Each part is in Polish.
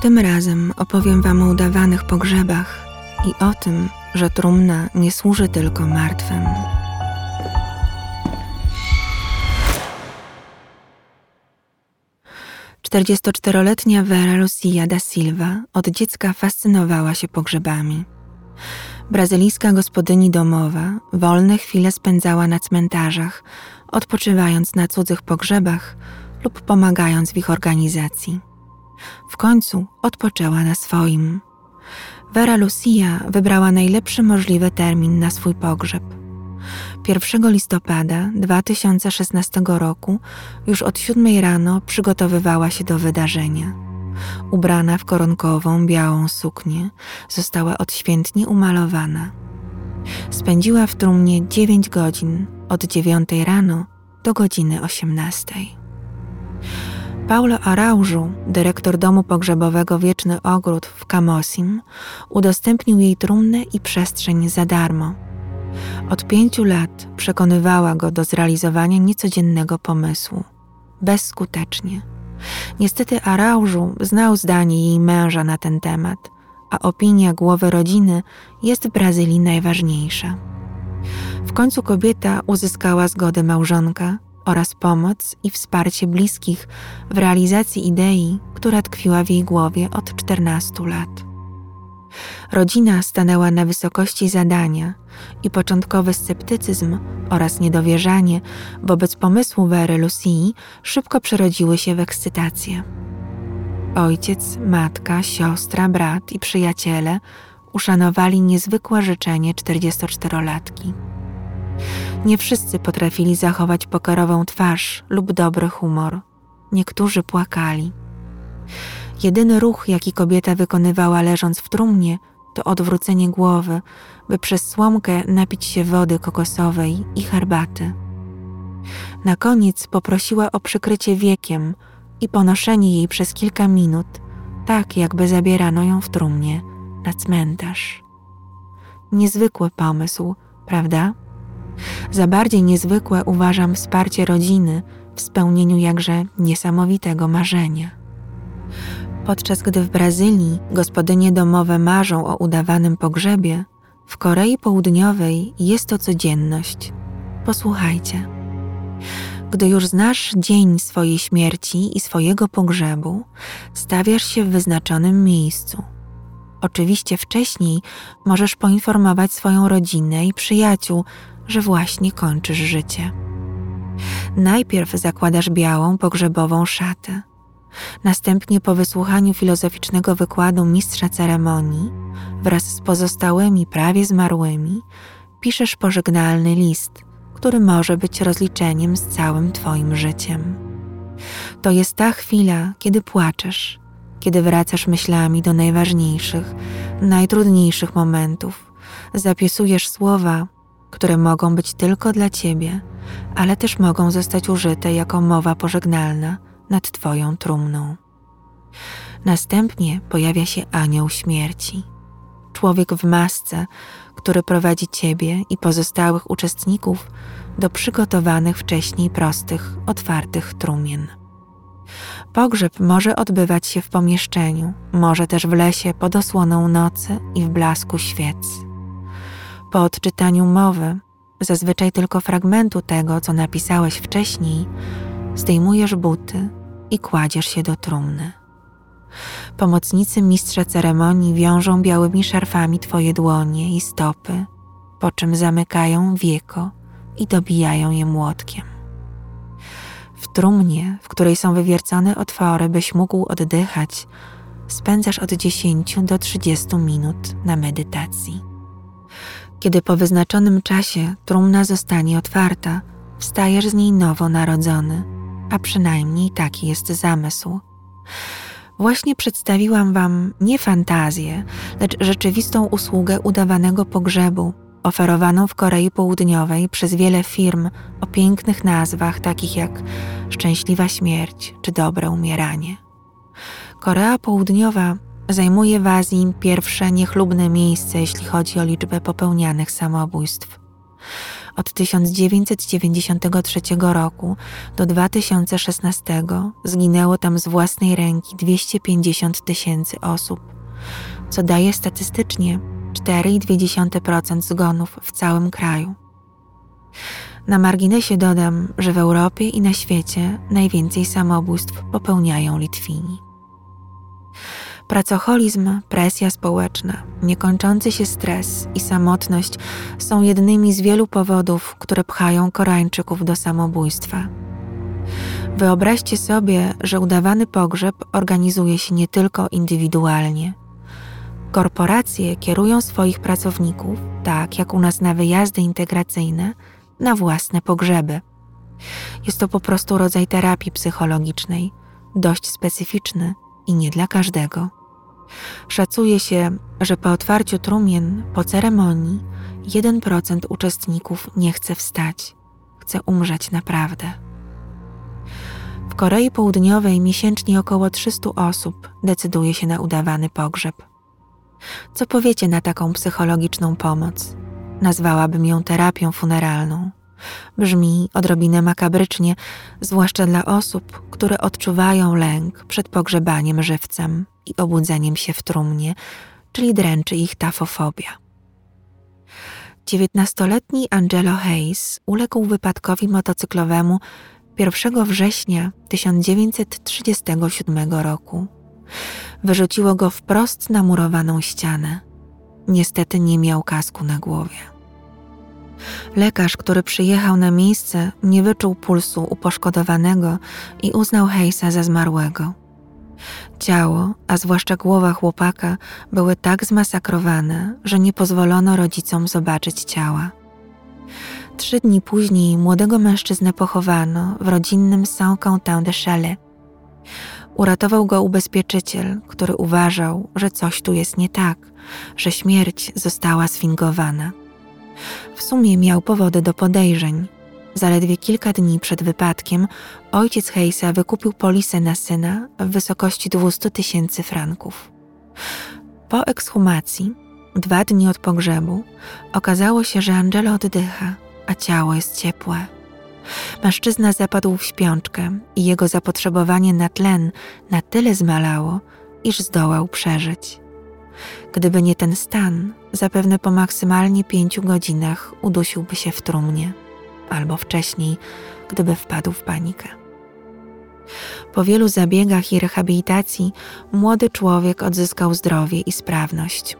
Tym razem opowiem Wam o udawanych pogrzebach i o tym, że trumna nie służy tylko martwym. Czterdziestoczteroletnia Vera Lucia da Silva od dziecka fascynowała się pogrzebami. Brazylijska gospodyni domowa wolne chwile spędzała na cmentarzach, odpoczywając na cudzych pogrzebach lub pomagając w ich organizacji. W końcu odpoczęła na swoim. Vera Lucia wybrała najlepszy możliwy termin na swój pogrzeb. 1 listopada 2016 roku już od 7 rano przygotowywała się do wydarzenia. Ubrana w koronkową białą suknię, została odświętnie umalowana. Spędziła w trumnie 9 godzin, od 9 rano do godziny 18. Paulo Araujo, dyrektor domu pogrzebowego Wieczny Ogród w Camosim, udostępnił jej trumnę i przestrzeń za darmo. Od pięciu lat przekonywała go do zrealizowania niecodziennego pomysłu. Bezskutecznie. Niestety Araujo znał zdanie jej męża na ten temat, a opinia głowy rodziny jest w Brazylii najważniejsza. W końcu kobieta uzyskała zgodę małżonka oraz pomoc i wsparcie bliskich w realizacji idei, która tkwiła w jej głowie od 14 lat. Rodzina stanęła na wysokości zadania i początkowy sceptycyzm oraz niedowierzanie wobec pomysłu Wery Lucii szybko przerodziły się w ekscytację. Ojciec, matka, siostra, brat i przyjaciele uszanowali niezwykłe życzenie 44-latki. Nie wszyscy potrafili zachować pokorową twarz lub dobry humor. Niektórzy płakali. Jedyny ruch, jaki kobieta wykonywała leżąc w trumnie, to odwrócenie głowy, by przez słomkę napić się wody kokosowej i herbaty. Na koniec poprosiła o przykrycie wiekiem i ponoszenie jej przez kilka minut, tak jakby zabierano ją w trumnie na cmentarz. Niezwykły pomysł, prawda? Za bardziej niezwykłe uważam wsparcie rodziny w spełnieniu jakże niesamowitego marzenia. Podczas gdy w Brazylii gospodynie domowe marzą o udawanym pogrzebie, w Korei Południowej jest to codzienność. Posłuchajcie. Gdy już znasz dzień swojej śmierci i swojego pogrzebu, stawiasz się w wyznaczonym miejscu. Oczywiście wcześniej możesz poinformować swoją rodzinę i przyjaciół, że właśnie kończysz życie. Najpierw zakładasz białą pogrzebową szatę. Następnie po wysłuchaniu filozoficznego wykładu mistrza ceremonii, wraz z pozostałymi prawie zmarłymi, piszesz pożegnalny list, który może być rozliczeniem z całym Twoim życiem. To jest ta chwila, kiedy płaczesz, kiedy wracasz myślami do najważniejszych, najtrudniejszych momentów, zapisujesz słowa, które mogą być tylko dla Ciebie, ale też mogą zostać użyte jako mowa pożegnalna nad Twoją trumną. Następnie pojawia się anioł śmierci, człowiek w masce, który prowadzi Ciebie i pozostałych uczestników do przygotowanych wcześniej prostych, otwartych trumien. Pogrzeb może odbywać się w pomieszczeniu, może też w lesie pod osłoną nocy i w blasku świec. Po odczytaniu mowy, zazwyczaj tylko fragmentu tego, co napisałeś wcześniej, zdejmujesz buty i kładziesz się do trumny. Pomocnicy mistrza ceremonii wiążą białymi szarfami twoje dłonie i stopy, po czym zamykają wieko i dobijają je młotkiem. W trumnie, w której są wywiercone otwory, byś mógł oddychać, spędzasz od 10 do 30 minut na medytacji. Kiedy po wyznaczonym czasie trumna zostanie otwarta, wstajesz z niej nowo narodzony, a przynajmniej taki jest zamysł. Właśnie przedstawiłam Wam nie fantazję, lecz rzeczywistą usługę udawanego pogrzebu, oferowaną w Korei Południowej przez wiele firm o pięknych nazwach, takich jak Szczęśliwa Śmierć czy Dobre Umieranie. Korea Południowa zajmuje w Azji pierwsze niechlubne miejsce, jeśli chodzi o liczbę popełnianych samobójstw. Od 1993 roku do 2016 zginęło tam z własnej ręki 250 tysięcy osób, co daje statystycznie 4,2% zgonów w całym kraju. Na marginesie dodam, że w Europie i na świecie najwięcej samobójstw popełniają Litwini. Pracocholizm, presja społeczna, niekończący się stres i samotność są jednymi z wielu powodów, które pchają Koreańczyków do samobójstwa. Wyobraźcie sobie, że udawany pogrzeb organizuje się nie tylko indywidualnie. Korporacje kierują swoich pracowników, tak jak u nas na wyjazdy integracyjne, na własne pogrzeby. Jest to po prostu rodzaj terapii psychologicznej, dość specyficzny i nie dla każdego. Szacuje się, że po otwarciu trumien, po ceremonii, 1% uczestników nie chce wstać, chce umrzeć naprawdę. W Korei Południowej miesięcznie około 300 osób decyduje się na udawany pogrzeb. Co powiecie na taką psychologiczną pomoc? Nazwałabym ją terapią funeralną. Brzmi odrobinę makabrycznie, zwłaszcza dla osób, które odczuwają lęk przed pogrzebaniem żywcem i obudzeniem się w trumnie, czyli dręczy ich tafofobia. Dziewiętnastoletni Angelo Hayes uległ wypadkowi motocyklowemu 1 września 1937 roku. Wyrzuciło go wprost na murowaną ścianę. Niestety nie miał kasku na głowie. Lekarz, który przyjechał na miejsce, nie wyczuł pulsu uposzkodowanego i uznał Hejsa za zmarłego. Ciało, a zwłaszcza głowa chłopaka, były tak zmasakrowane, że nie pozwolono rodzicom zobaczyć ciała. Trzy dni później młodego mężczyznę pochowano w rodzinnym Saint-Quentin de Chalet. Uratował go ubezpieczyciel, który uważał, że coś tu jest nie tak, że śmierć została sfingowana. W sumie miał powody do podejrzeń. Zaledwie kilka dni przed wypadkiem ojciec Hejsa wykupił polisę na syna w wysokości 200 tysięcy franków. Po ekshumacji, dwa dni od pogrzebu, okazało się, że Angelo oddycha, a ciało jest ciepłe. Mężczyzna zapadł w śpiączkę i jego zapotrzebowanie na tlen na tyle zmalało, iż zdołał przeżyć. Gdyby nie ten stan, zapewne po maksymalnie pięciu godzinach udusiłby się w trumnie, albo wcześniej, gdyby wpadł w panikę. Po wielu zabiegach i rehabilitacji młody człowiek odzyskał zdrowie i sprawność.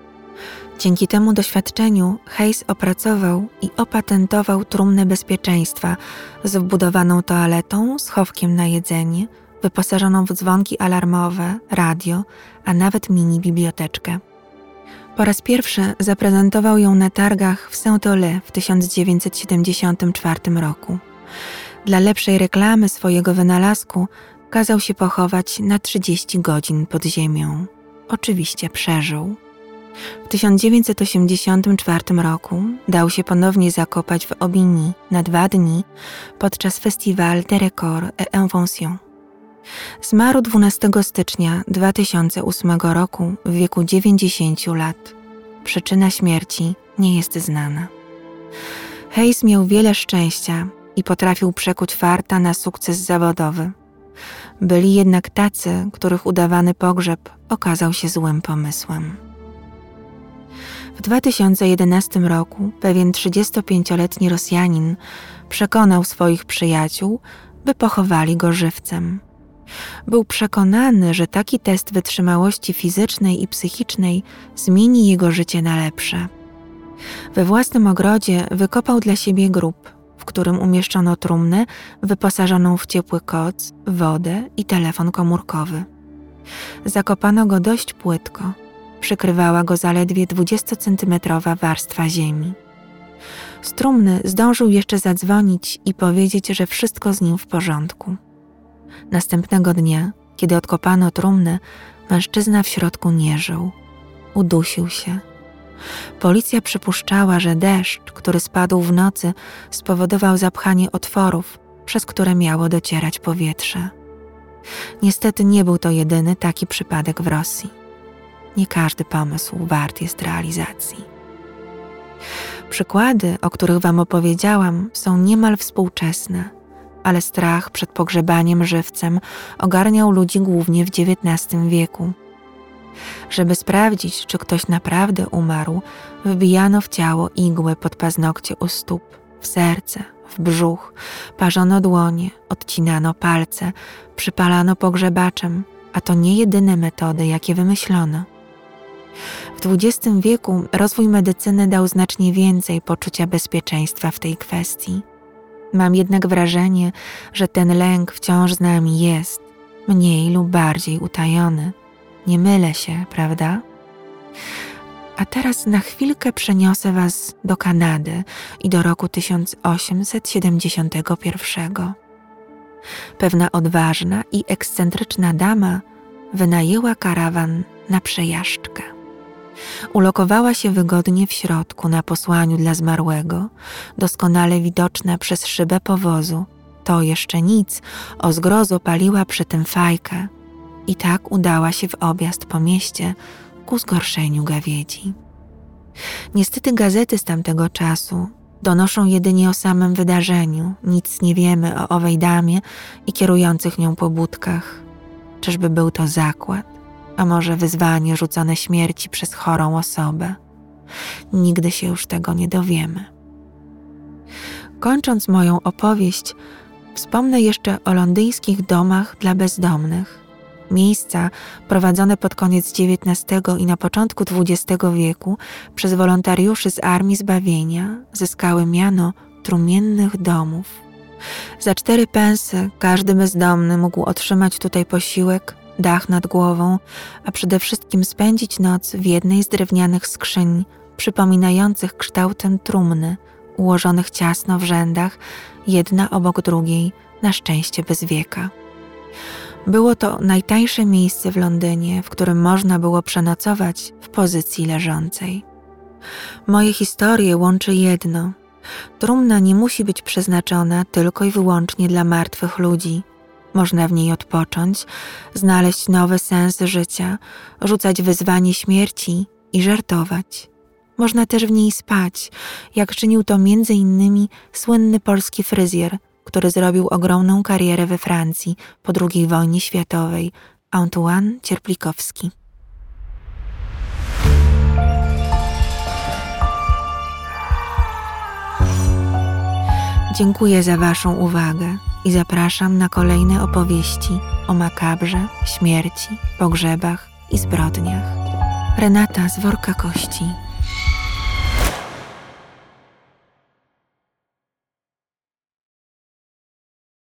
Dzięki temu doświadczeniu Hayes opracował i opatentował trumnę bezpieczeństwa z wbudowaną toaletą, schowkiem na jedzenie, wyposażoną w dzwonki alarmowe, radio, a nawet mini biblioteczkę. Po raz pierwszy zaprezentował ją na targach w Saint-Olé w 1974 roku. Dla lepszej reklamy swojego wynalazku kazał się pochować na 30 godzin pod ziemią. Oczywiście przeżył. W 1984 roku dał się ponownie zakopać w Obini na dwa dni podczas festiwalu de Record et Invention. Zmarł 12 stycznia 2008 roku w wieku 90 lat. Przyczyna śmierci nie jest znana. Hayes miał wiele szczęścia i potrafił przekuć farta na sukces zawodowy. Byli jednak tacy, których udawany pogrzeb okazał się złym pomysłem. W 2011 roku pewien 35-letni Rosjanin przekonał swoich przyjaciół, by pochowali go żywcem. Był przekonany, że taki test wytrzymałości fizycznej i psychicznej zmieni jego życie na lepsze. We własnym ogrodzie wykopał dla siebie grób, w którym umieszczono trumnę wyposażoną w ciepły koc, wodę i telefon komórkowy. Zakopano go dość płytko. Przykrywała go zaledwie 20-centymetrowa warstwa ziemi. Z trumny zdążył jeszcze zadzwonić i powiedzieć, że wszystko z nim w porządku. Następnego dnia, kiedy odkopano trumnę, mężczyzna w środku nie żył. Udusił się. Policja przypuszczała, że deszcz, który spadł w nocy, spowodował zapchanie otworów, przez które miało docierać powietrze. Niestety nie był to jedyny taki przypadek w Rosji. Nie każdy pomysł wart jest realizacji. Przykłady, o których Wam opowiedziałam, są niemal współczesne, ale strach przed pogrzebaniem żywcem ogarniał ludzi głównie w XIX wieku. Żeby sprawdzić, czy ktoś naprawdę umarł, wbijano w ciało igłę pod paznokcie u stóp, w serce, w brzuch, parzono dłonie, odcinano palce, przypalano pogrzebaczem, a to nie jedyne metody, jakie wymyślono. W XX wieku rozwój medycyny dał znacznie więcej poczucia bezpieczeństwa w tej kwestii. Mam jednak wrażenie, że ten lęk wciąż z nami jest, mniej lub bardziej utajony. Nie mylę się, prawda? A teraz na chwilkę przeniosę Was do Kanady i do roku 1871. Pewna odważna i ekscentryczna dama wynajęła karawan na przejażdżkę. Ulokowała się wygodnie w środku na posłaniu dla zmarłego, doskonale widoczna przez szybę powozu. To jeszcze nic, o zgrozo paliła przy tym fajkę i tak udała się w objazd po mieście ku zgorszeniu gawiedzi. Niestety gazety z tamtego czasu donoszą jedynie o samym wydarzeniu, nic nie wiemy o owej damie i kierujących nią pobudkach. Czyżby był to zakład? A może wyzwanie rzucone śmierci przez chorą osobę. Nigdy się już tego nie dowiemy. Kończąc moją opowieść, wspomnę jeszcze o londyńskich domach dla bezdomnych. Miejsca prowadzone pod koniec XIX i na początku XX wieku przez wolontariuszy z Armii Zbawienia zyskały miano trumiennych domów. Za cztery pensy każdy bezdomny mógł otrzymać tutaj posiłek dach nad głową, a przede wszystkim spędzić noc w jednej z drewnianych skrzyń, przypominających kształtem trumny, ułożonych ciasno w rzędach, jedna obok drugiej, na szczęście bez wieka. Było to najtańsze miejsce w Londynie, w którym można było przenocować w pozycji leżącej. Moje historie łączy jedno. Trumna nie musi być przeznaczona tylko i wyłącznie dla martwych ludzi. Można w niej odpocząć, znaleźć nowy sens życia, rzucać wyzwanie śmierci i żartować. Można też w niej spać, jak czynił to między innymi słynny polski fryzjer, który zrobił ogromną karierę we Francji po II wojnie światowej, Antoine Cierplikowski. Dziękuję za Waszą uwagę i zapraszam na kolejne opowieści o makabrze, śmierci, pogrzebach i zbrodniach. Renata z worka kości.